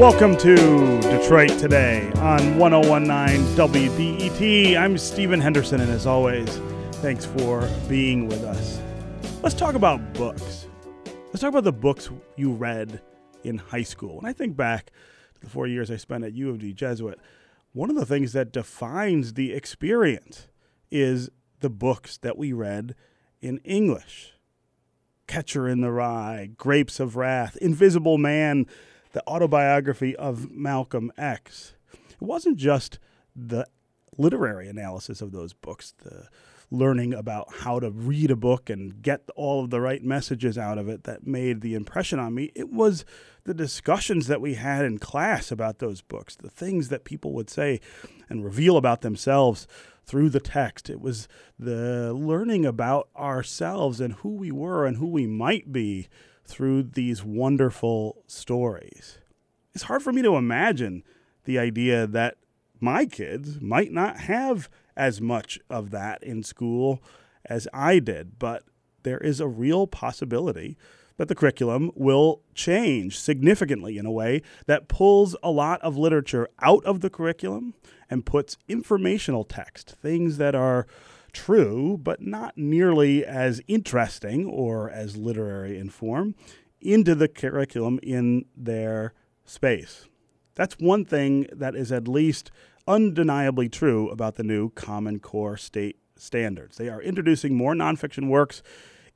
Welcome to Detroit Today on 1019 WDET. I'm Stephen Henderson, and as always, thanks for being with us. Let's talk about books. Let's talk about the books you read in high school. When I think back to the four years I spent at U of D Jesuit, one of the things that defines the experience is the books that we read in English. Catcher in the Rye, Grapes of Wrath, Invisible Man, the autobiography of Malcolm X. It wasn't just the literary analysis of those books, the learning about how to read a book and get all of the right messages out of it that made the impression on me. It was the discussions that we had in class about those books, the things that people would say and reveal about themselves through the text. It was the learning about ourselves and who we were and who we might be through these wonderful stories. It's hard for me to imagine the idea that my kids might not have as much of that in school as I did, but there is a real possibility that the curriculum will change significantly in a way that pulls a lot of literature out of the curriculum and puts informational text, things that are true but not nearly as interesting or as literary in form, into the curriculum in their space. That's one thing that is at least undeniably true about the new Common Core state standards. They are introducing more nonfiction works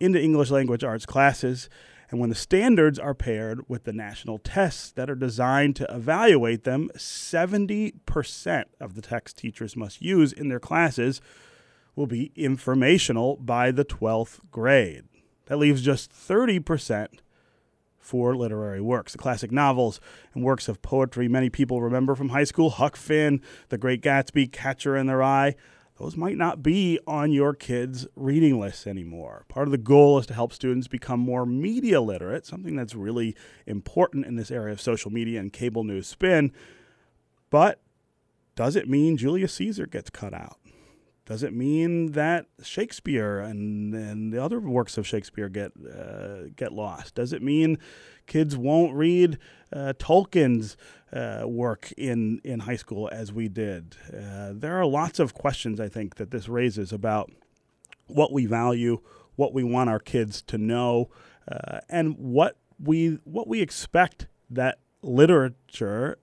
into English language arts classes. And when the standards are paired with the national tests that are designed to evaluate them, 70% of the text teachers must use in their classes will be informational by the 12th grade. That leaves just 30% for literary works. The classic novels and works of poetry many people remember from high school Huck Finn, The Great Gatsby, Catcher in the Rye those might not be on your kids' reading lists anymore. Part of the goal is to help students become more media literate, something that's really important in this area of social media and cable news spin. But does it mean Julius Caesar gets cut out? Does it mean that Shakespeare and, and the other works of Shakespeare get uh, get lost? Does it mean kids won't read uh, Tolkien's uh, work in in high school as we did? Uh, there are lots of questions I think that this raises about what we value, what we want our kids to know, uh, and what we what we expect that literature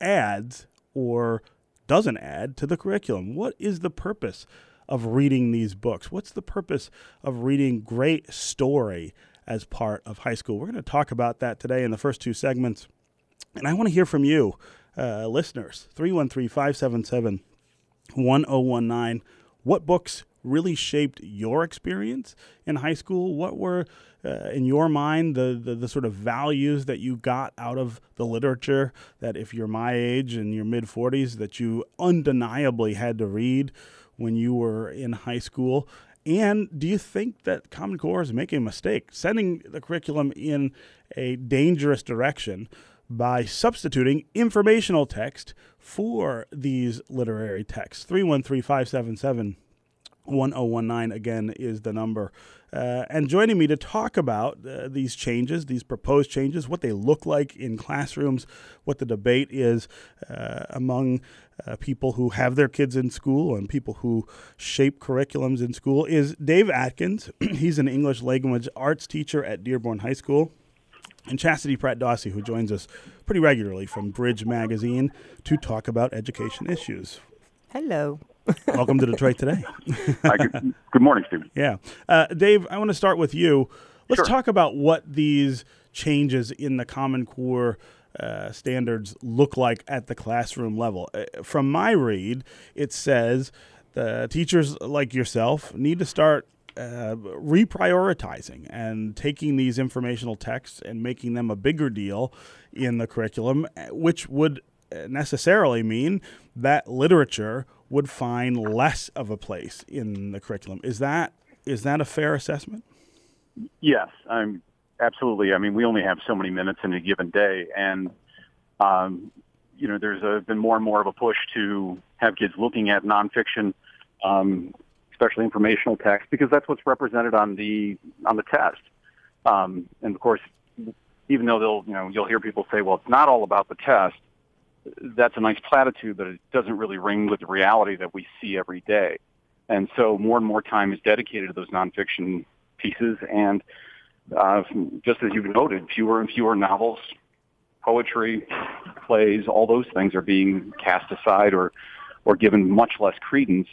adds or doesn't add to the curriculum. What is the purpose of reading these books? What's the purpose of reading great story as part of high school? We're going to talk about that today in the first two segments. And I want to hear from you, uh, listeners. 313 577 1019. What books really shaped your experience in high school? What were, uh, in your mind, the, the, the sort of values that you got out of the literature that, if you're my age in your mid 40s, that you undeniably had to read when you were in high school? And do you think that Common Core is making a mistake, sending the curriculum in a dangerous direction by substituting informational text for these literary texts? 313 577 1019 again is the number. Uh, and joining me to talk about uh, these changes, these proposed changes, what they look like in classrooms, what the debate is uh, among uh, people who have their kids in school and people who shape curriculums in school, is Dave Atkins. He's an English language arts teacher at Dearborn High School. And Chastity Pratt Dawsey, who joins us pretty regularly from Bridge Magazine to talk about education issues. Hello. Welcome to Detroit today. Hi, good, good, morning, Stephen. Yeah. Uh, Dave, I want to start with you. Let's sure. talk about what these changes in the Common Core uh, standards look like at the classroom level. Uh, from my read, it says the teachers like yourself need to start uh, reprioritizing and taking these informational texts and making them a bigger deal in the curriculum, which would necessarily mean that literature would find less of a place in the curriculum. Is that is that a fair assessment? Yes, I'm absolutely. I mean, we only have so many minutes in a given day, and um, you know, there's a, been more and more of a push to have kids looking at nonfiction, um, especially informational text, because that's what's represented on the on the test. Um, and of course, even though they'll, you know, you'll hear people say, well, it's not all about the test. That's a nice platitude, but it doesn't really ring with the reality that we see every day. And so more and more time is dedicated to those nonfiction pieces. And uh, just as you've noted, fewer and fewer novels, poetry, plays, all those things are being cast aside or, or given much less credence.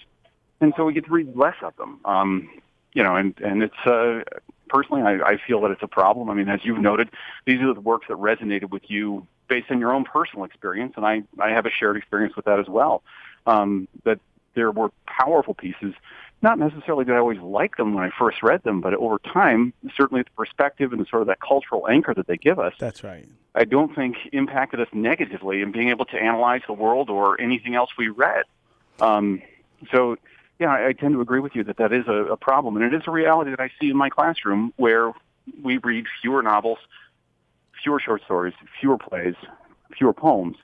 And so we get to read less of them. Um, you know, and, and it's, uh, personally, I, I feel that it's a problem. I mean, as you've noted, these are the works that resonated with you based on your own personal experience, and I, I have a shared experience with that as well. Um, that there were powerful pieces. Not necessarily that I always liked them when I first read them, but over time, certainly the perspective and sort of that cultural anchor that they give us. That's right. I don't think impacted us negatively in being able to analyze the world or anything else we read. Um, so yeah, I, I tend to agree with you that that is a, a problem, and it is a reality that I see in my classroom where we read fewer novels, fewer short stories, fewer plays, fewer poems,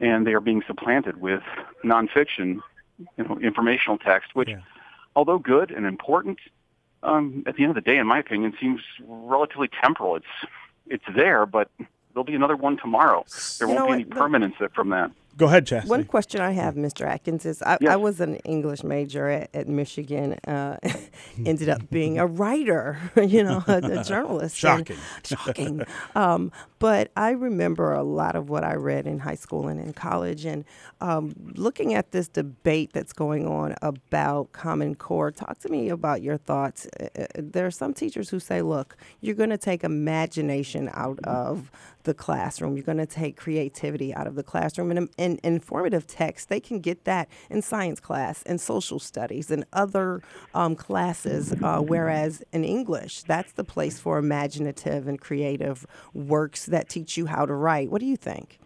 and they are being supplanted with nonfiction, you know, informational text, which, Yeah. although good and important, um, at the end of the day, in my opinion, seems relatively temporal. It's it's there, but there'll be another one tomorrow. There You won't be what, any the- permanence from that. Go ahead, Chastity. One question I have, Mr. Atkins, is I, Yes. I was an English major at, at Michigan, uh, ended up being a writer, you know, a, a journalist. and- Shocking. shocking. Um, but I remember a lot of what I read in high school and in college. And um, looking at this debate that's going on about Common Core, talk to me about your thoughts. Uh, uh, There are some teachers who say, look, you're going to take imagination out of the classroom. You're going to take creativity out of the classroom. And in informative text, they can get that in science class and social studies and other um, classes. Uh, whereas in English, that's the place for imaginative and creative works that teach you how to write. What do you think?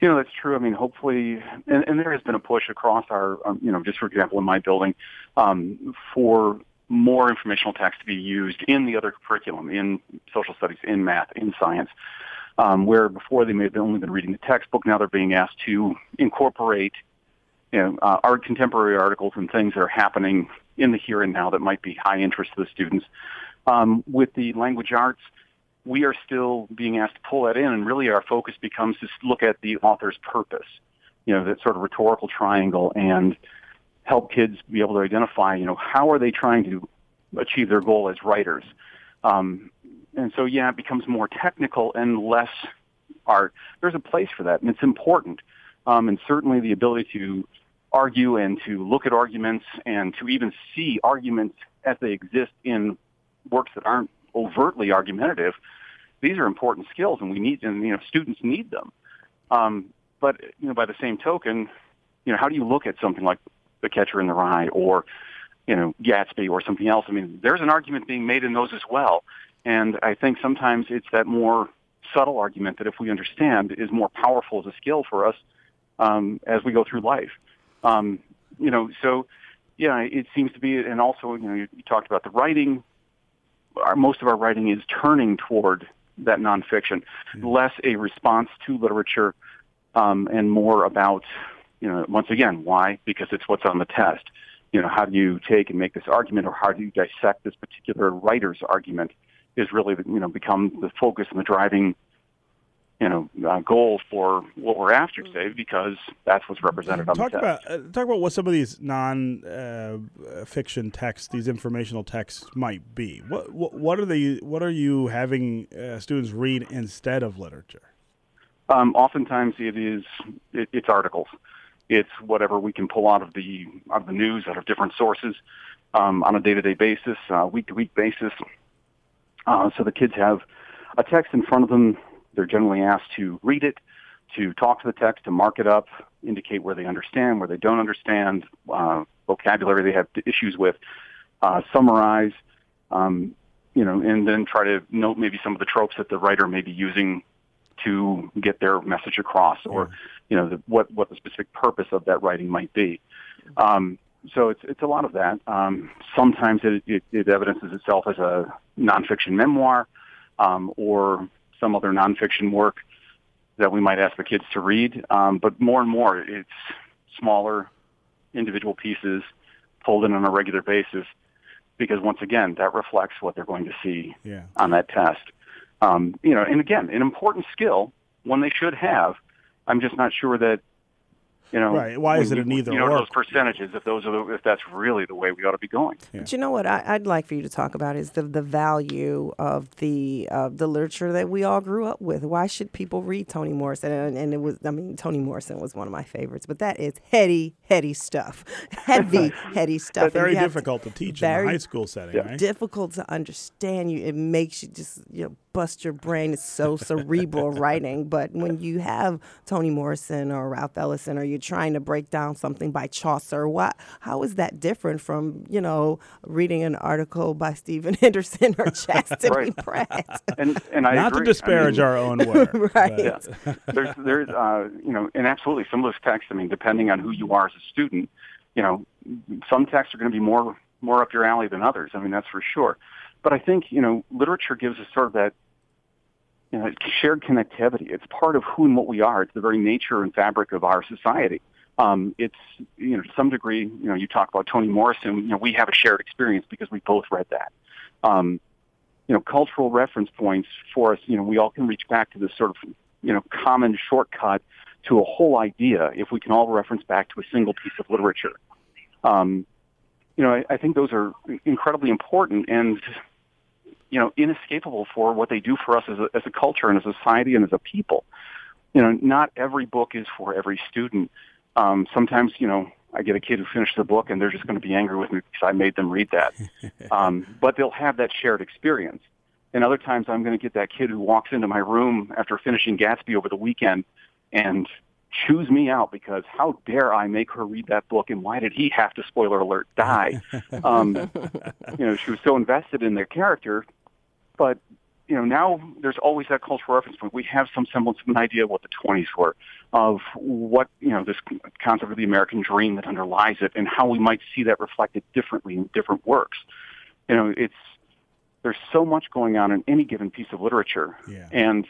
You know, that's true. I mean, hopefully, and, and there has been a push across our, um, you know, just for example, in my building, um, for more informational text to be used in the other curriculum, in social studies, in math, in science, um, where before they may have only been reading the textbook, now they're being asked to incorporate, you know, uh, our contemporary articles and things that are happening in the here and now that might be high interest to the students. Um, with the language arts, we are still being asked to pull that in, and really our focus becomes to look at the author's purpose, you know, that sort of rhetorical triangle, and help kids be able to identify, you know, how are they trying to achieve their goal as writers. Um, and so, yeah, it becomes more technical and less art. There's a place for that, and it's important. Um, and certainly the ability to argue and to look at arguments and to even see arguments as they exist in works that aren't overtly argumentative. These are important skills, and we need, and you know, students need them. Um, but you know, by the same token, you know, how do you look at something like The Catcher in the Rye or you know Gatsby or something else? I mean, there's an argument being made in those as well, and I think sometimes it's that more subtle argument that, if we understand, is more powerful as a skill for us um, as we go through life. Um, you know, so yeah, it seems to be, and also you know, you, you talked about the writing. Our, most of our writing is turning toward that nonfiction, less a response to literature, um, and more about, you know, once again, why? Because it's what's on the test. You know, how do you take and make this argument, or how do you dissect this particular writer's argument? Is really, you know, become the focus and the driving you know, uh, goal for what we're after today because that's what's represented on talk the about uh, talk about what some of these non-fiction texts, these informational texts, might be. What what, what are they? What are you having uh, students read instead of literature? Um, oftentimes, it is it, it's articles. It's whatever we can pull out of the out of the news, out of different sources, um, on a day-to-day basis, uh, week-to-week basis. Uh, so the kids have a text in front of them. They're generally asked to read it, to talk to the text, to mark it up, indicate where they understand, where they don't understand, uh, vocabulary they have issues with, uh, summarize, um, you know, and then try to note maybe some of the tropes that the writer may be using to get their message across, or you know, the, what what the specific purpose of that writing might be. Um, so it's it's a lot of that. Um, sometimes it, it, it evidences itself as a nonfiction memoir, um, or some other nonfiction work that we might ask the kids to read. Um, but more and more, it's smaller, individual pieces pulled in on a regular basis, because once again, that reflects what they're going to see Yeah. on that test. Um, you know, and again, an important skill, one they should have. I'm just not sure that you know, right? Why is it an either you know, or? those percentages, if those are the, if that's really the way we ought to be going. Yeah. But you know what I, would like for you to talk about is the the value of the of the literature that we all grew up with. Why should people read Toni Morrison? And, and, it was, I mean, Toni Morrison was one of my favorites, but that is heady, heady stuff, heavy, heady stuff. very difficult to, to teach in a high school setting, yeah. right? Difficult to understand. You, it makes you just you know bust your brain. It's so cerebral writing. But when you have Toni Morrison or Ralph Ellison, or you're trying to break down something by Chaucer, what? How is that different from you know reading an article by Stephen Henderson or Chastity right. Pratt? And and I not agree. to disparage I mean, our own work, right? Yeah. There's there's uh, you know, and absolutely some of those texts. I mean, depending on who you are as a student, you know, some texts are going to be more more up your alley than others. I mean, that's for sure. But I think, you know, literature gives us sort of that, you know, shared connectivity. It's part of who and what we are. It's the very nature and fabric of our society. Um, it's, you know, to some degree, you know, you talk about Toni Morrison, you know, we have a shared experience because we both read that. Um, you know, cultural reference points for us, you know, we all can reach back to this sort of, you know, common shortcut to a whole idea if we can all reference back to a single piece of literature. Um, you know, I, I think those are incredibly important and, you know, inescapable for what they do for us as a, as a culture and as a society and as a people. You know, not every book is for every student. Um, sometimes, you know, I get a kid who finishes a book and they're just going to be angry with me because I made them read that. um, but they'll have that shared experience. And other times I'm going to get that kid who walks into my room after finishing Gatsby over the weekend and chews me out because how dare I make her read that book and why did he have to spoiler alert die? um, you know, she was so invested in their character, but you know now there's always that cultural reference point. We have some semblance of an idea of what the 20s were, of what you know this concept of the American dream that underlies it, and how we might see that reflected differently in different works. You know, it's there's so much going on in any given piece of literature, yeah. and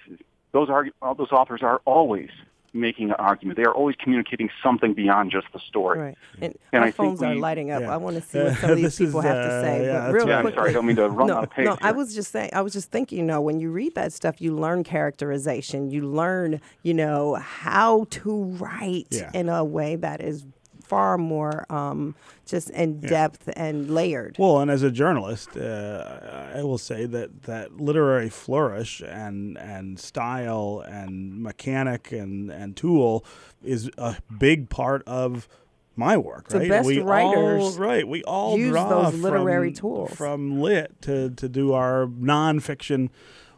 those are all those authors are always making an argument. They are always communicating something beyond just the story. Right. And, And our I think phones are lighting up. Yeah. I want to see what some of these This is, people have to uh, say. yeah, but that's real right. Yeah, I'm quickly, sorry, I don't mean to run no, out of pace. no, I was just saying. I was just thinking. You know, when you read that stuff, you learn characterization. You learn, you know, how to write Yeah. in a way that is far more um, just in depth and layered. Well, and as a journalist, uh, I will say that, that literary flourish and and style and mechanic and, and tool is a big part of my work. The right? best we writers all, right? We all use draw those literary from, tools. from lit to, to do our nonfiction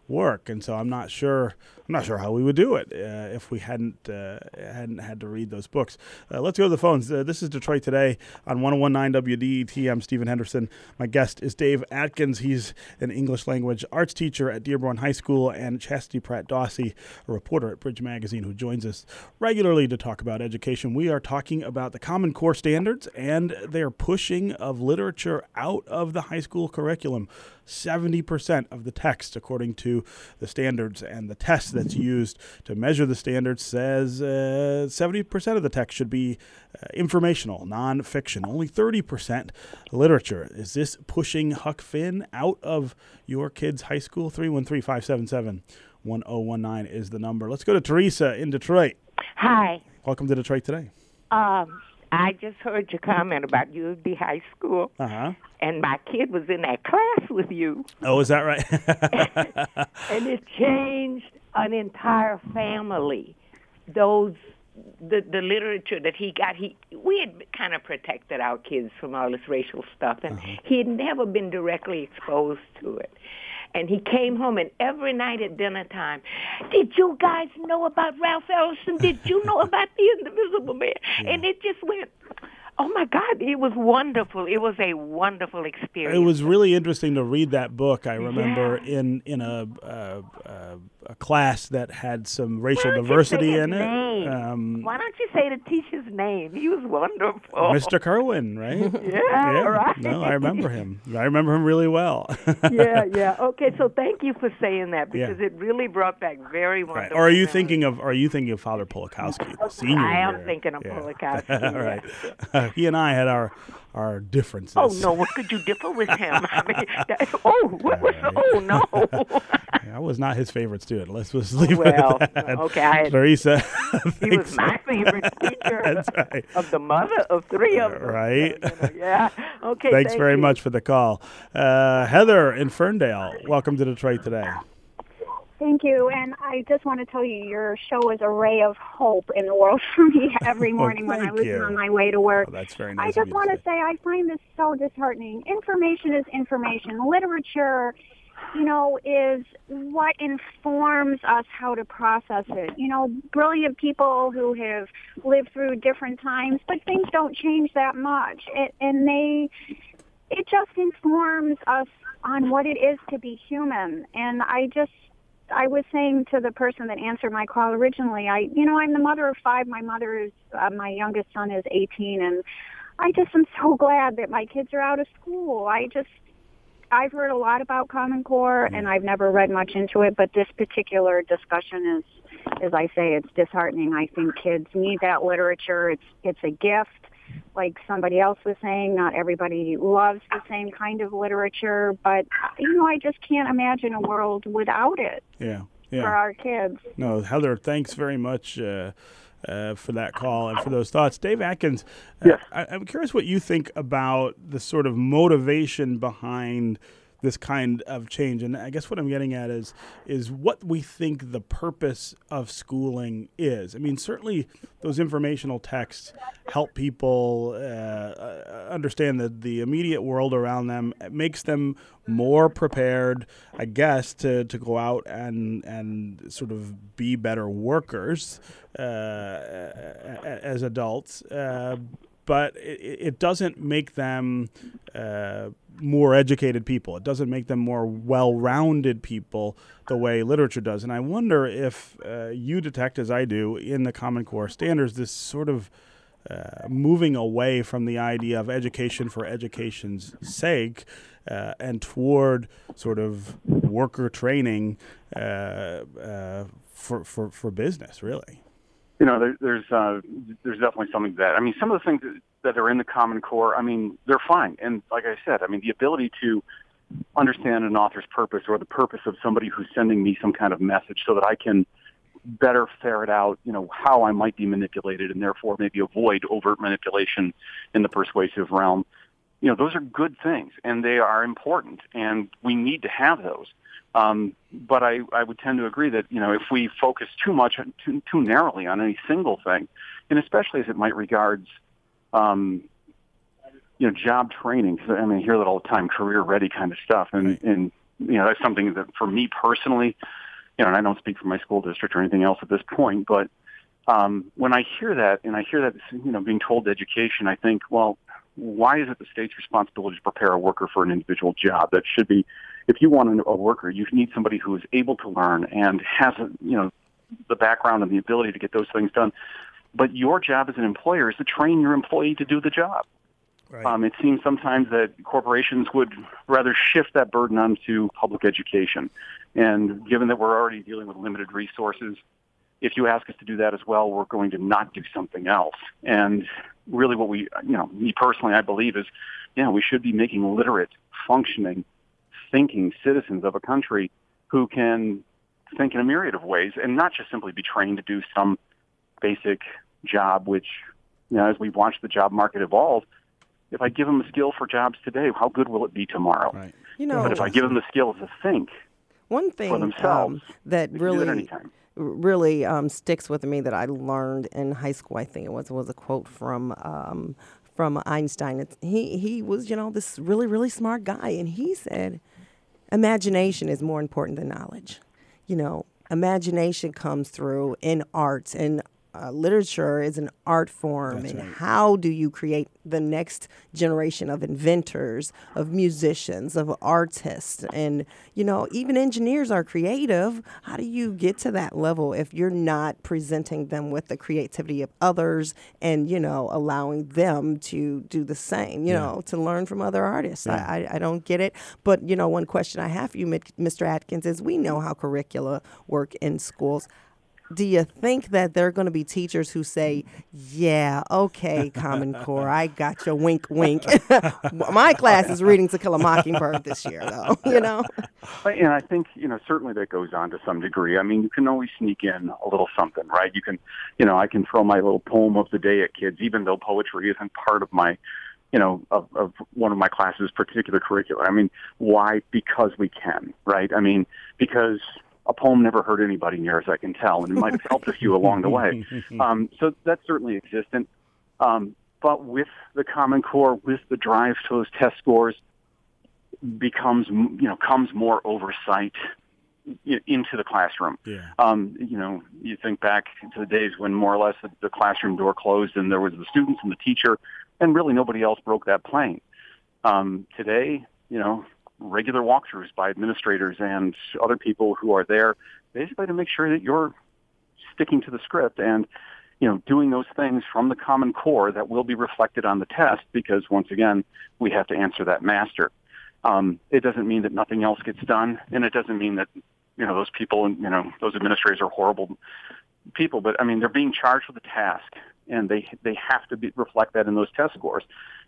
work, and so I'm not sure. I'm not sure how we would do it uh, if we hadn't uh, hadn't had to read those books. Uh, let's go to the phones. Uh, this is Detroit Today on 1019 WDET. I'm Stephen Henderson. My guest is Dave Atkins. He's an English language arts teacher at Dearborn High School, and Chastity Pratt Dawsey, a reporter at Bridge Magazine, who joins us regularly to talk about education. We are talking about the Common Core standards and their pushing of literature out of the high school curriculum. 70% of the text, according to the standards and the test that's used to measure the standards, says uh, 70% of the text should be uh, informational, nonfiction. Only 30% literature. Is this pushing Huck Finn out of your kid's high school? 313 577 1019 is the number. Let's go to Teresa in Detroit. Hi. Welcome to Detroit today. Um, I just heard your comment about U of D High School, Uh huh. and my kid was in that class with you, Oh, is that right? and it changed an entire family. Those the the literature that he got, he we had kind of protected our kids from all this racial stuff, and uh-huh. he had never been directly exposed to it. And he came home, and every night at dinner time, did you guys know about Ralph Ellison? Did you know about the Invisible Man? And it just went, oh my God, it was wonderful. It was a wonderful experience. It was really interesting to read that book. I remember in in a, a, a a class that had some racial Why don't you diversity in it. Um, Why don't you say the teacher's name? He was wonderful. Mr. Kerwin, right? Yeah, right. No, I remember him. I remember him really well. yeah, yeah. Okay, so thank you for saying that Yeah. because it really brought back very Right. wonderful. Or are you memories. thinking of are you thinking of Father Polakowski, the senior? I am year? thinking of Yeah. Polakowski, All right. he and I had our our differences. Oh no, what could you differ with him? I mean, that, oh, what was? Oh no. I was not his favorite student. Let's just leave well, it at that. okay, I Teresa, he was my favorite teacher That's right. of the mother of three of them. Right. So, you know, yeah. Okay. Thanks thank very you. much for the call. Uh, Heather in Ferndale, welcome to Detroit today. Thank you. And I just want to tell you, your show is a ray of hope in the world for me every oh, morning when I listen you. on my way to work. Oh, that's very I nice. of just want to say. say I find this so disheartening. Information is information. Literature, you know, is what informs us how to process it. You know, brilliant people who have lived through different times, but things don't change that much. It, and they, it just informs us on what it is to be human. And I just, I was saying to the person that answered my call originally, I, you know, I'm the mother of five. My mother is, uh, my youngest son is 18, and I just am so glad that my kids are out of school. I just, I've heard a lot about Common Core, and I've never read much into it, but this particular discussion is, as I say, it's disheartening. I think kids need that literature. It's, it's a gift. Like somebody else was saying, not everybody loves the same kind of literature, but you know, I just can't imagine a world without it Yeah. yeah. for our kids. No, Heather, thanks very much uh, uh, for that call and for those thoughts. Dave Atkins, uh, Yes. I, I'm curious what you think about the sort of motivation behind this kind of change. And I guess what I'm getting at is is what we think the purpose of schooling is. I mean, certainly those informational texts help people uh, uh, understand the, the immediate world around them. It makes them more prepared, I guess, to, to go out and and sort of be better workers uh, as adults. Uh, but it, it doesn't make them uh, more educated people. It doesn't make them more well-rounded people the way literature does. And I wonder if uh, you detect, as I do, in the Common Core standards, this sort of uh, moving away from the idea of education for education's sake uh, and toward sort of worker training uh, uh, for, for, for business, really. You know, there, there's uh, there's definitely something to that. I mean, some of the things that, that are in the Common Core, I mean, they're fine. And like I said, I mean, the ability to understand an author's purpose or the purpose of somebody who's sending me some kind of message so that I can better ferret out, you know, how I might be manipulated and therefore maybe avoid overt manipulation in the persuasive realm. You know, those are good things and they are important and we need to have those. Um, but I, I would tend to agree that, you know, if we focus too much, too, too narrowly on any single thing, and especially as it might regards, um, you know, job training, because I mean, I hear that all the time, career ready kind of stuff. And, Right. and, you know, that's something that for me personally, you know, and I don't speak for my school district or anything else at this point, but um, when I hear that and I hear that, you know, being told education, I think, well, why is it the state's responsibility to prepare a worker for an individual job? That should be, if you want a worker, you need somebody who is able to learn and has, a, you know, the background and the ability to get those things done. But your job as an employer is to train your employee to do the job. Right. Um, it seems sometimes that corporations would rather shift that burden onto public education. And given that we're already dealing with limited resources, if you ask us to do that as well, we're going to not do something else. And really what we, you know, me personally, I believe is, yeah, we should be making literate, functioning, thinking citizens of a country who can think in a myriad of ways and not just simply be trained to do some basic job, which, you know, as we watch the job market evolve, if I give them a skill for jobs today, how good will it be tomorrow? Right. You know, But if I give them the skills to think one thing for themselves, um, that they can do that really anytime. Really um, sticks with me that I learned in high school. I think it was was a quote from um, from Einstein. It's, he he was you know this really really smart guy, and he said, "Imagination is more important than knowledge." You know, imagination comes through in arts and. Uh, literature is an art form, That's and right. how do you create the next generation of inventors, of musicians, of artists, and you know even engineers are creative. How do you get to that level if you're not presenting them with the creativity of others and you know allowing them to do the same? You know to learn from other artists. I, I I don't get it, but you know one question I have for you, Mr. Atkins, is we know how curricula work in schools do you think that there are going to be teachers who say, "Yeah, okay, Common Core, I got you, wink, wink." My class is reading To Kill a Mockingbird this year, though. You know. And I think you know certainly that goes on to some degree. I mean, you can always sneak in a little something, right? You can, you know, I can throw my little poem of the day at kids, even though poetry isn't part of my you know, of, of one of my classes' particular curriculum. I mean, why? Because we can, right? I mean, because a poem never hurt anybody near as I can tell, and it might have helped a few along the way. Um, so that's certainly existent. Um, but with the Common Core, with the drive to those test scores, becomes you know comes more oversight into the classroom. Yeah. Um, you know, you think back to the days when more or less the, the classroom door closed and there was the students and the teacher, and really nobody else broke that plane. Um, today, you know, regular walkthroughs by administrators and other people who are there basically to make sure that you're sticking to the script and you know doing those things from the common core that will be reflected on the test because once again we have to answer that master. Um, it doesn't mean that nothing else gets done and it doesn't mean that you know those people and you know those administrators are horrible people but i mean they're being charged with a task and they they have to be, reflect that in those test scores.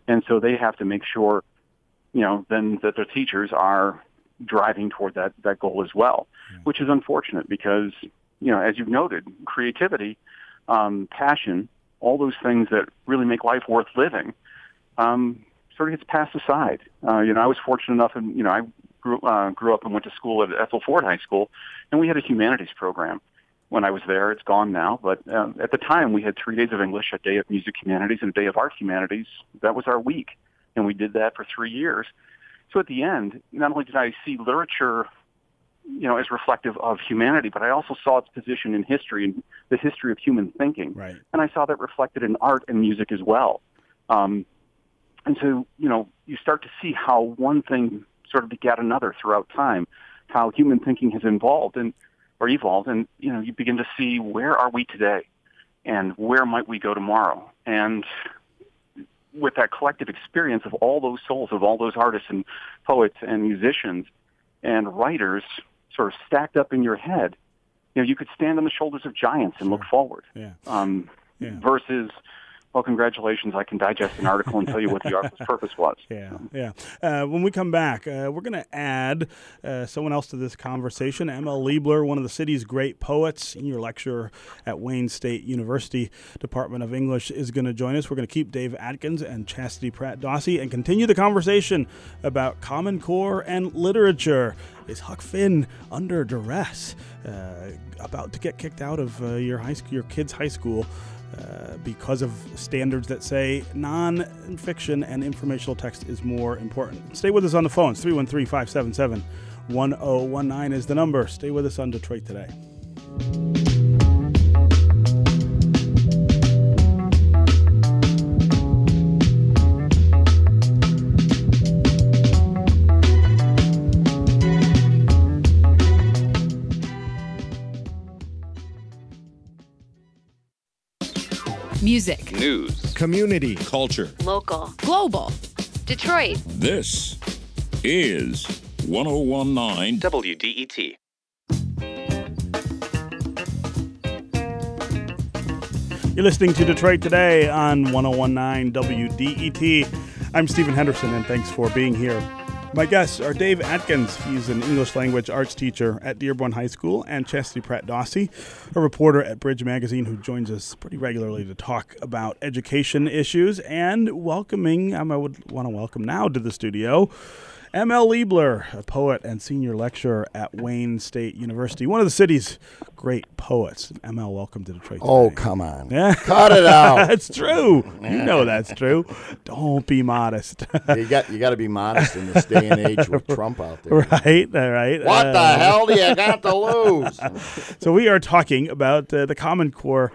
And so they have to make sure you know, then that their teachers are driving toward that, that goal as well, which is unfortunate because, you know, as you've noted, creativity, um, passion, all those things that really make life worth living, um, sort of gets passed aside. Uh, you know, I was fortunate enough, and you know, I grew uh, grew up and went to school at Edsel Ford High School, and we had a humanities program. When I was there, it's gone now, but um, at the time we had three days of English, a day of music humanities, and a day of art humanities. That was our week and we did that for three years. So at the end, not only did I see literature, you know, as reflective of humanity, but I also saw its position in history and the history of human thinking. Right. And I saw that reflected in art and music as well. Um, and so, you know, you start to see how one thing sort of begat another throughout time, how human thinking has evolved and or evolved, and you know, you begin to see where are we today, and where might we go tomorrow, and with that collective experience of all those souls, of all those artists and poets and musicians and writers sort of stacked up in your head, you know, you could stand on the shoulders of giants and sure. look forward. Yeah. Um, yeah. Versus, well, congratulations, I can digest an article and tell you what the article's purpose was. Yeah, yeah. Uh, when we come back, uh, we're going to add uh, someone else to this conversation. M.L. Liebler, one of the city's great poets, senior lecturer at Wayne State University Department of English, is going to join us. We're going to keep Dave Atkins and Chastity Pratt Dawsey and continue the conversation about Common Core and literature. Is Huck Finn under duress? Uh, about to get kicked out of uh, your high school, your kid's high school? Uh, because of standards that say non-fiction and informational text is more important. Stay with us on the phones. 313 577 1019 is the number. Stay with us on Detroit Today. Music, news, community, culture, local, global. Detroit. This is 1019 WDET. You're listening to Detroit Today on 1019 WDET. I'm Stephen Henderson, and thanks for being here. My guests are Dave Atkins. He's an English language arts teacher at Dearborn High School, and Chastity Pratt Dawsey, a reporter at Bridge Magazine who joins us pretty regularly to talk about education issues. And welcoming, um, I would want to welcome now to the studio M.L. Liebler, a poet and senior lecturer at Wayne State University, one of the city's great poets. M.L., welcome to Detroit. Oh, today. come on. Yeah. Cut it out. that's true. You know that's true. Don't be modest. you got you got to be modest in this day and age with Trump out there. right, right. What Uh, the hell do you got to lose? So we are talking about uh, the Common Core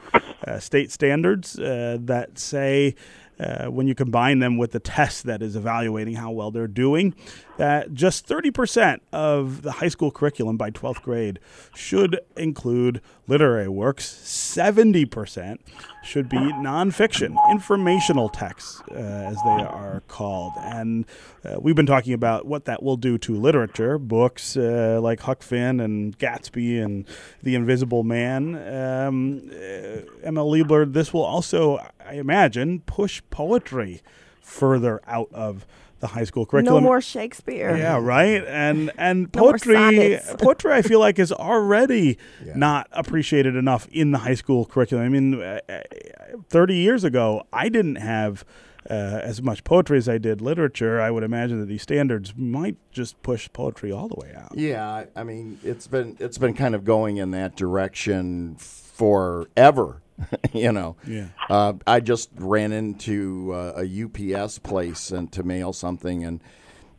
uh, state standards uh, that say. Uh, when you combine them with the test that is evaluating how well they're doing, that just 30% of the high school curriculum by 12th grade should include literary works. 70% should be nonfiction, informational texts, uh, as they are called. And uh, we've been talking about what that will do to literature, books uh, like Huck Finn and Gatsby and The Invisible Man. Um, uh, ML Liebler, this will also, I imagine, push poetry further out of the high school curriculum. No more Shakespeare. Yeah, right. And and No poetry, poetry, I feel like is already not appreciated enough in the high school curriculum. I mean, uh, uh, thirty years ago, I didn't have. Uh, as much poetry as I did literature, I would imagine that these standards might just push poetry all the way out. Yeah, I- I mean, it's been it's been kind of going in that direction forever. you know, Yeah. Uh, I just ran into uh, a UPS place and to mail something, and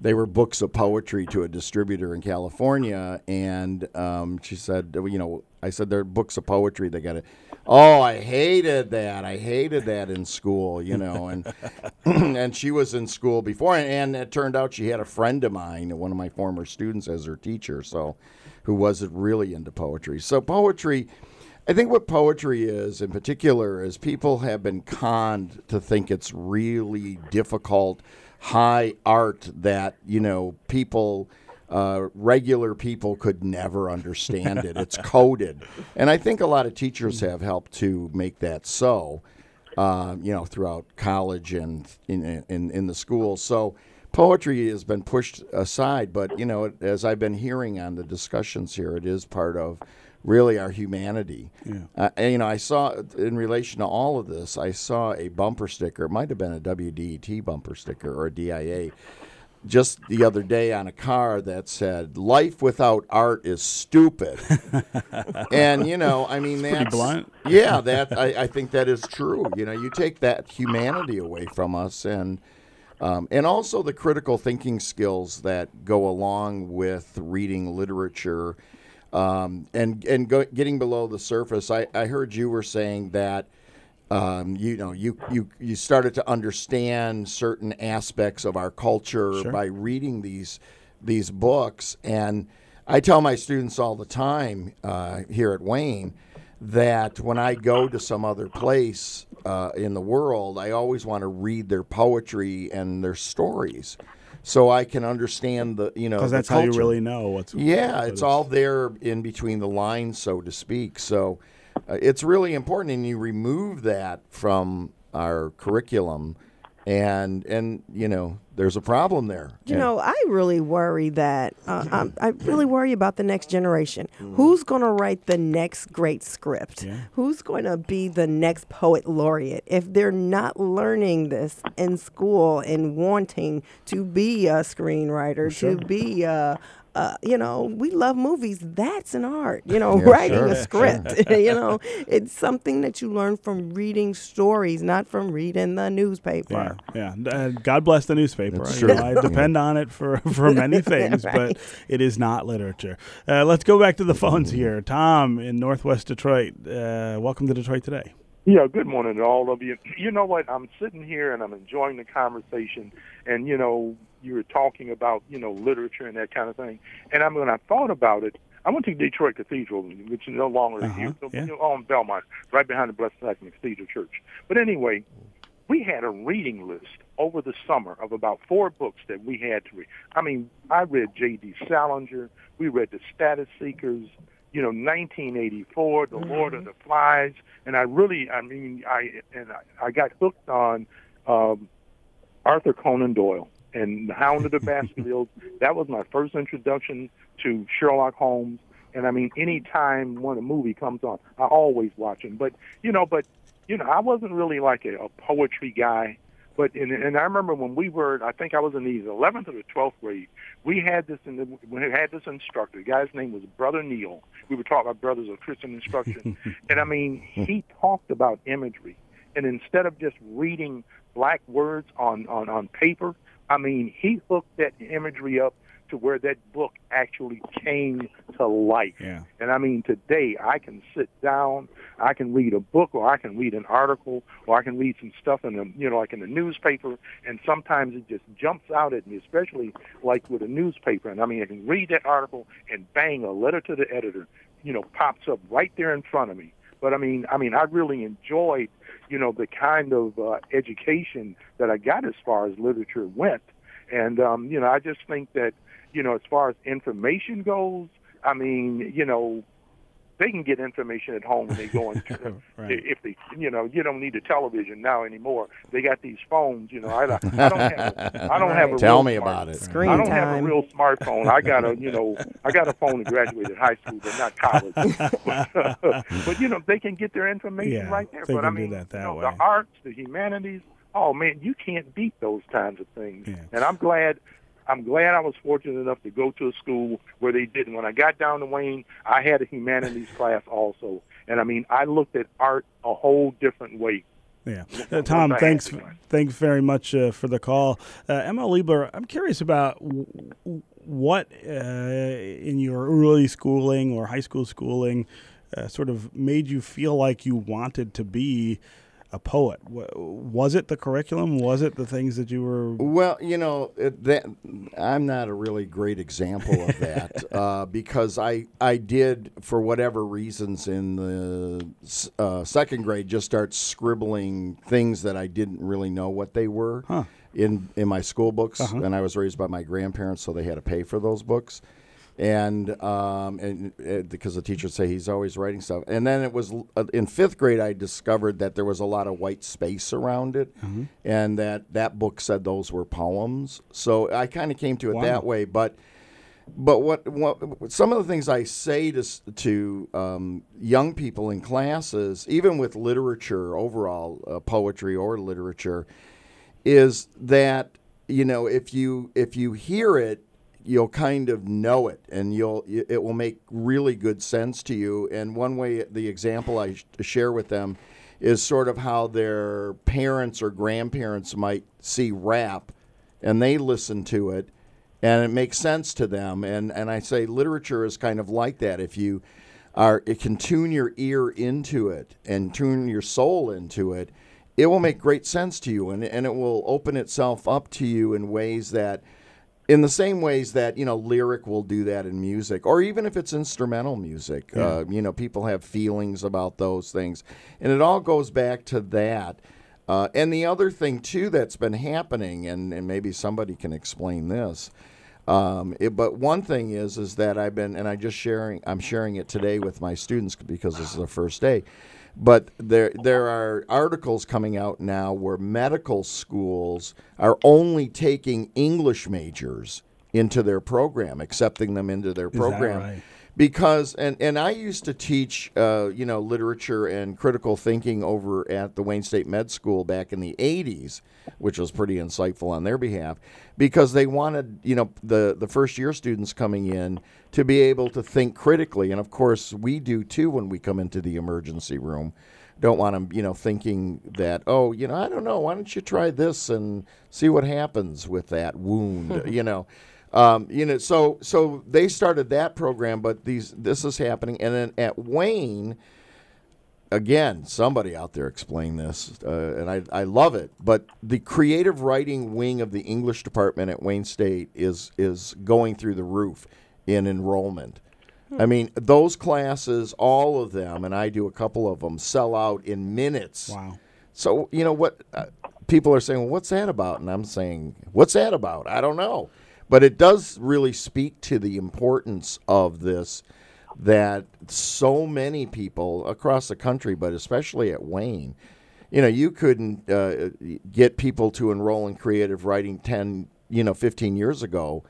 they were books of poetry to a distributor in California. And um, she said, you know, I said they're books of poetry. They got it. Oh, I hated that. I hated that in school, you know. And and she was in school before, and it turned out she had a friend of mine, one of my former students, as her teacher. So, who wasn't really into poetry. So poetry. I think what poetry is, in particular, is people have been conned to think it's really difficult, high art that you know people, uh, regular people could never understand it. It's coded, and I think a lot of teachers have helped to make that so. Uh, you know, throughout college and in, in in the schools. So poetry has been pushed aside, but you know, as I've been hearing on the discussions here, it is part of really our humanity. Uh, and, you know, I saw in relation to all of this, I saw a bumper sticker. It might have been a WDET bumper sticker or a DIA. Just the other day on a car that said "Life without art is stupid," and you know, I mean, pretty that's blunt. yeah, that I, I think that is true. You know, you take that humanity away from us, and um, and also the critical thinking skills that go along with reading literature, um, and and go, getting below the surface. I, I heard you were saying that. Um, you know, you, you you started to understand certain aspects of our culture Sure. by reading these these books, and I tell my students all the time uh, here at Wayne that when I go to some other place uh, in the world, I always want to read their poetry and their stories, so I can understand the you know Because that's how you really know what's. Yeah, what it's all there in between the lines, so to speak. So uh, it's really important, and you remove that from our curriculum, and and you know there's a problem there. You And- know, I really worry that uh, I'm, I really worry about the next generation. Who's going to write the next great script? Who's going to be the next poet laureate if they're not learning this in school and wanting to be a screenwriter, to be a uh, you know, we love movies. That's an art. You know, Yeah, writing sure, a script. you know, it's something that you learn from reading stories, not from reading the newspaper. Yeah, yeah. Uh, God bless the newspaper. That's true. I depend on it for, for many things, but it is not literature. Uh, let's go back to the phones here. Tom in Northwest Detroit. Uh, welcome to Detroit today. Yeah, good morning to all of you. You know what? I'm sitting here and I'm enjoying the conversation, and you know, you were talking about you know literature and that kind of thing. And I mean, when I thought about it, I went to Detroit Cathedral, which is no longer Uh-huh, here, so, yeah. you know, on Belmont, right behind the Blessed Sacrament Cathedral Church. But anyway, we had a reading list over the summer of about four books that we had to read. I mean, I read J.D. Salinger. We read The Status Seekers. You know, 1984, The Lord of the Flies, and I really, I mean, I and I, I got hooked on um, Arthur Conan Doyle and The Hound of the Baskervilles. that was my first introduction to Sherlock Holmes. And I mean, any time when a movie comes on, I always watch them. But you know, but you know, I wasn't really like a, a poetry guy. But and, and I remember when we were, I think I was in the 11th or the 12th grade. We had this in the, we had this instructor. The guy's name was Brother Neal. We were taught by Brothers of Christian Instruction, and I mean, he talked about imagery. And instead of just reading black words on on on paper, I mean, he hooked that imagery up to where that book actually came to life. Yeah. And I mean, today I can sit down, I can read a book, or I can read an article, or I can read some stuff in the, you know, like in the newspaper, and sometimes it just jumps out at me, especially like with a newspaper. And I mean, I can read that article, and bang, a letter to the editor, you know, pops up right there in front of me. But I mean, I mean, I really enjoyed, you know, the kind of uh, education that I got as far as literature went, and um, you know, I just think that, you know, as far as information goes, I mean, you know, they can get information at home when they go into Right. if they you know you don't need a television now anymore they got these phones you know i, don't- I don't have i don't have a Tell real me smart- about it. Screen I don't time. have a real smartphone. I got a, you know, I got a phone and graduated high school, but not college. but you know, they can get their information Yeah, right there. they but I can do mean, that that you know, way. the arts, the humanities. Oh man, you can't beat those kinds of things. Yeah. And I'm glad. I'm glad I was fortunate enough to go to a school where they didn't. When I got down to Wayne, I had a humanities class also, and I mean, I looked at art a whole different way. Yeah, uh, Tom. Thanks, thanks very much uh, for the call, uh, ML Liebler. I'm curious about w- what uh, in your early schooling or high school schooling uh, sort of made you feel like you wanted to be a poet. Was it the curriculum? Was it the things that you were? Well, you know, it, that, I'm not a really great example of that uh, because I I did for whatever reasons in the uh, second grade just start scribbling things that I didn't really know what they were Huh. in in my school books, Uh-huh. and I was raised by my grandparents, so they had to pay for those books. And um, and uh, because the teachers say he's always writing stuff, and then it was uh, in fifth grade I discovered that there was a lot of white space around it, and that that book said those were poems. So I kind of came to it Wow. that way. But but what, what some of the things I say to to um, young people in classes, even with literature overall, uh, poetry or literature, is that you know if you if you hear it you'll kind of know it and you'll it will make really good sense to you. And one way the example i sh- share with them is sort of how their parents or grandparents might see rap and they listen to it and it makes sense to them. And and i say literature is kind of like that. If you are it can tune your ear into it and tune your soul into it it will make great sense to you and, and it will open itself up to you in ways that in the same ways that you know lyric will do that in music or even if it's instrumental music uh, you know people have feelings about those things. And it all goes back to that. Uh, and the other thing too that's been happening and, and maybe somebody can explain this um, it, but one thing is is that I've been and I just sharing I'm sharing it today with my students because this is the first day but there there are articles coming out now where medical schools are only taking English majors into their program, accepting them into their that program. right? Because and, and I used to teach uh, you know literature and critical thinking over at the Wayne State Med School back in the 80s, which was pretty insightful on their behalf because they wanted you know the the first year students coming in to be able to think critically. And of course we do too when we come into the emergency room. Don't want them you know thinking that oh you know I don't know. Why don't you try this and see what happens with that wound you know um, you know so so they started that program but these this is happening and then at Wayne again, somebody out there explain this, uh, and I, I love it. But the creative writing wing of the English department at Wayne State is is going through the roof in enrollment. I mean, those classes, all of them, and I do a couple of them, sell out in minutes. Wow. So you know what uh, people are saying? Well, what's that about? And I'm saying, what's that about? I don't know, but it does really speak to the importance of this. That so many people across the country, but especially at Wayne, you know, you couldn't uh, get people to enroll in creative writing ten, you know, fifteen years ago,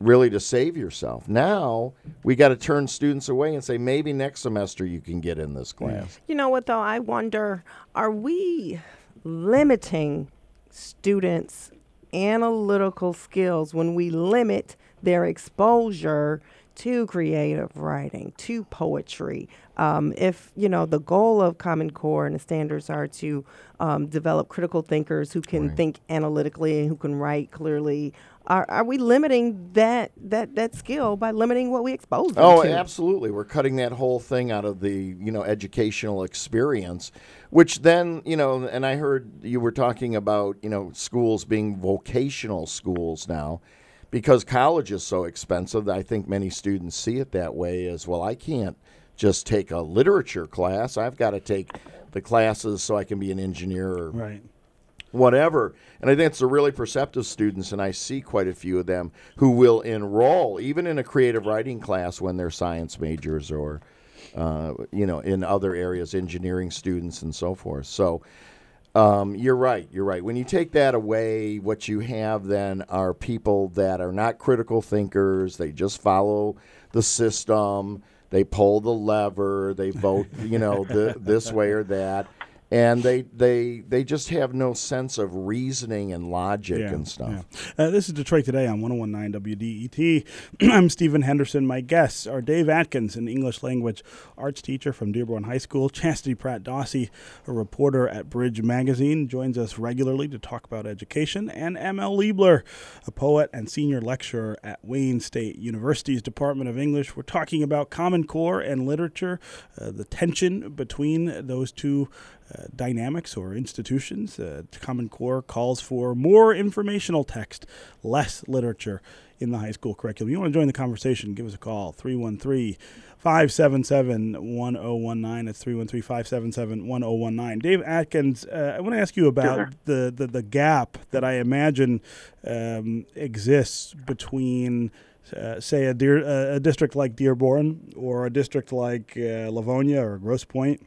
really to save yourself. Now we got to turn students away and say maybe next semester you can get in this class. You know what, though? I wonder are we limiting students' analytical skills when we limit their exposure to creative writing, to poetry? Um, if, you know, the goal of Common Core and the standards are to um, develop critical thinkers who can think analytically and who can write clearly. Are, are we limiting that, that that skill by limiting what we expose them Oh, to? absolutely. We're cutting that whole thing out of the, you know, educational experience, which then, you know, and I heard you were talking about, you know, schools being vocational schools now because college is so expensive. I think many students see it that way as well. I can't just take a literature class. I've got to take the classes so I can be an engineer or Right. whatever. And I think it's the really perceptive students, and I see quite a few of them who will enroll even in a creative writing class when they're science majors or, you know, in other areas, engineering students and so forth. So um, you're right. You're right. When you take that away, what you have then are people that are not critical thinkers. They just follow the system. They pull the lever. They vote, you know, th- this way or that, and they they they just have no sense of reasoning and logic and stuff. yeah. Uh, this is Detroit Today on 1019 WDET. I'm Stephen Henderson. My guests are Dave Atkins, an English language arts teacher from Dearborn High School, Chastity Pratt Dawsey, a reporter at Bridge Magazine, joins us regularly to talk about education, and ML Liebler, a poet and senior lecturer at Wayne State University's Department of English. We're talking about Common Core and literature, uh, the tension between those two dynamics or institutions. Uh, Common Core calls for more informational text, less literature in the high school curriculum. You want to join the conversation, give us a call 313 577 1019. That's 313 577 1019. Dave Atkins, uh, I want to ask you about Sure. the, the, the gap that I imagine um, exists between. Uh, say a, deer, uh, a district like Dearborn or a district like uh, Livonia or Grosse Pointe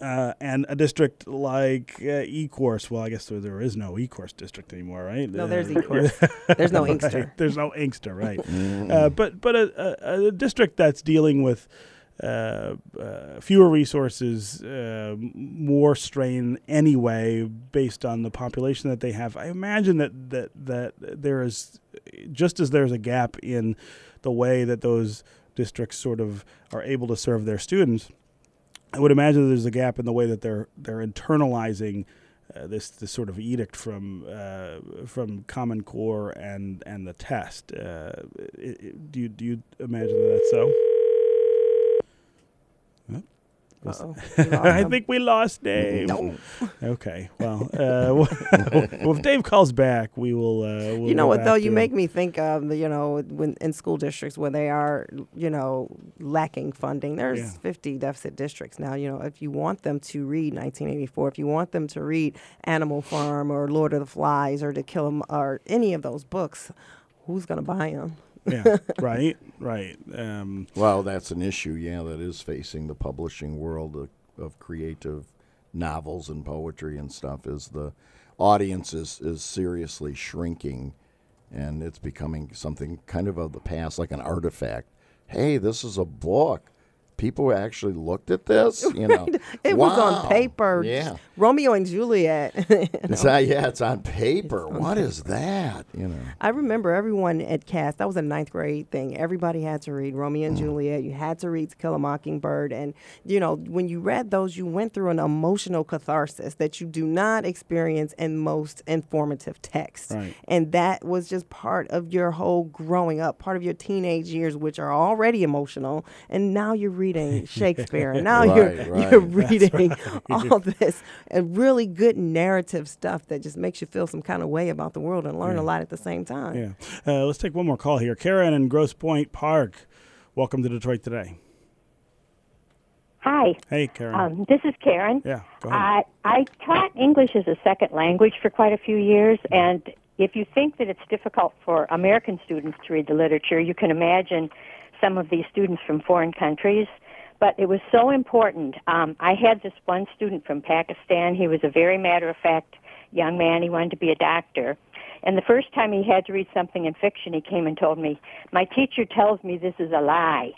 uh, and a district like uh, Ecorse. Well, I guess there, there is no Ecorse district anymore, right? No, Uh, there's Ecorse. There's no Inkster. Right, There's no Inkster, right? uh, but but a, a, a district that's dealing with uh, uh, fewer resources, uh, more strain anyway, based on the population that they have. I imagine that that that there is just as there's a gap in the way that those districts sort of are able to serve their students. I would imagine there's a gap in the way that they're they're internalizing uh, this this sort of edict from uh, from Common Core and and the test. Uh, i i do you do you imagine that that's so? Huh? Was- Uh-oh. We lost I think we lost Dave. Okay, well, uh, well, if Dave calls back, we will. Uh, we'll you know what though you him. make me think of you know when in school districts where they are you know lacking funding there's Yeah. 50 deficit districts now you know if you want them to read 1984 if you want them to read animal farm or lord of the flies or to Kill kill 'em or any of those books who's going to buy them Yeah, right, right. Um, Well, that's an issue, yeah, that is facing the publishing world of, of creative novels and poetry and stuff. Is the audience is, is seriously shrinking, and it's becoming something kind of of the past, like an artifact. Hey, this is a book. People actually looked at this, you know. it was on paper Yeah, romeo and juliet it's not, yeah, it's on paper. What is that? You know. I remember everyone at cast. That was a ninth grade thing. Everybody had to read Romeo and mm. Juliet. You had to read To Kill a Mockingbird, and you know when you read those, you went through an emotional catharsis that you do not experience in most informative texts. Right. And that was just part of your whole growing up, part of your teenage years, which are already emotional. And now you're reading Shakespeare, and now you're Right, right. you're reading all this and really good narrative stuff that just makes you feel some kind of way about the world and learn a lot at the same time. yeah. Uh, let's take one more call here. Karen in Grosse Pointe Park. Welcome to Detroit today. Hi, Hey, Karen. um, this is Karen. yeah, go ahead. I, I taught English as a second language for quite a few years, and if you think that it's difficult for American students to read the literature, you can imagine some of these students from foreign countries. But it was so important. Um, I had this one student from Pakistan. He was a very matter of fact young man. He wanted to be a doctor. And the first time he had to read something in fiction, he came and told me, My teacher tells me this is a lie.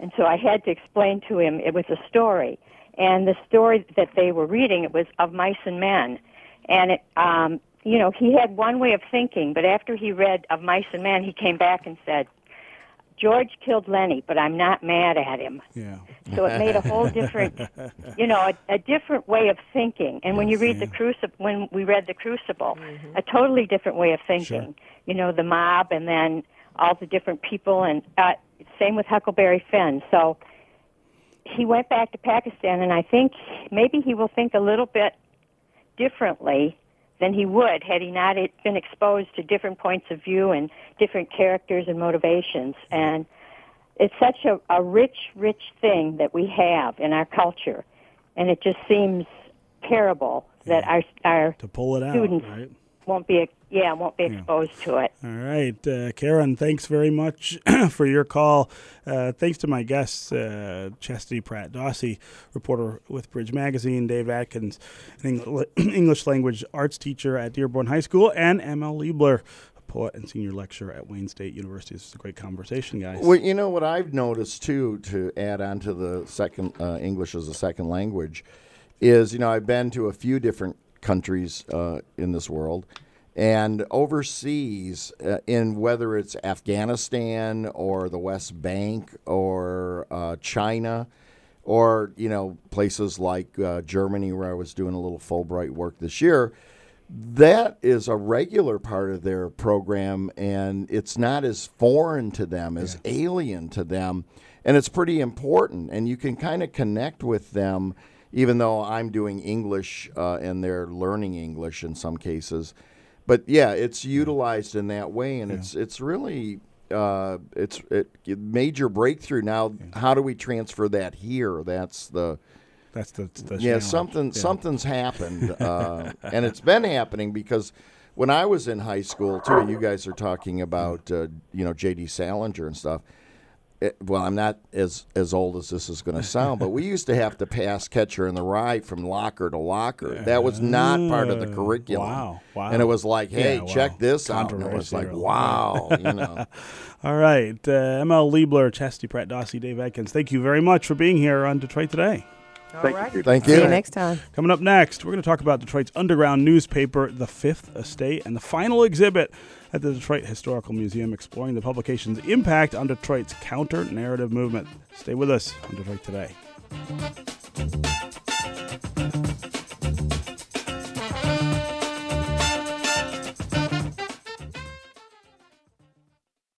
And so I had to explain to him it was a story. And the story that they were reading, it was of mice and men. And it, um, you know, he had one way of thinking, but after he read of mice and men, he came back and said, George killed Lennie, but I'm not mad at him. yeah. So it made a whole different, you know, a, a different way of thinking. And when you read the crucible, when we read the Crucible, a totally different way of thinking. Sure. You know, the mob, and then all the different people, and uh, same with Huckleberry Finn. So he went back to Pakistan, and I think maybe he will think a little bit differently than he would had he not been exposed to different points of view and different characters and motivations. And it's such a, a rich, rich thing that we have in our culture, and it just seems terrible that our our to pull it out, students right? won't be yeah I won't be exposed to it. All right, uh, Karen, thanks very much for your call. Uh, thanks to my guests, uh, Chastity Pratt Dawsey, reporter with Bridge Magazine, Dave Atkins, an English language arts teacher at Dearborn High School, and ML Liebler, a poet and senior lecturer at Wayne State University. This is a great conversation, guys. Well, you know what I've noticed too, to add on to the second uh, English as a second language, is you know I've been to a few different countries uh, in this world, and overseas, uh, in whether it's Afghanistan or the West Bank or uh, China, or you know places like uh, Germany where I was doing a little Fulbright work this year that is a regular part of their program and it's not as foreign to them as alien to them. And it's pretty important and you can kind of connect with them even though i'm doing english uh, and they're learning english in some cases but yeah it's utilized in that way and it's it's really uh, it's it, major breakthrough now how do we transfer that here that's the That's the, the yeah, challenge. something Yeah. something's happened, uh, and it's been happening because when I was in high school too, you guys are talking about uh, you know J.D. Salinger and stuff. It, well, I'm not as as old as this is going to sound, but we used to have to pass Catcher in the Rye from locker to locker. That was not part of the Uh, curriculum. wow, wow. And it was like, hey, Yeah, wow. check this out. And it was like, Controversial. wow, you know. All right, uh, ML Liebler, Chastity Pratt Dawsey, Dave Atkins, thank you very much for being here on Detroit Today. All Thank right. you. Thank you. See you. you next time. Coming up next, we're going to talk about Detroit's underground newspaper, The Fifth Estate, and the final exhibit at the Detroit Historical Museum exploring the publication's impact on Detroit's counter narrative movement. Stay with us on Detroit Today.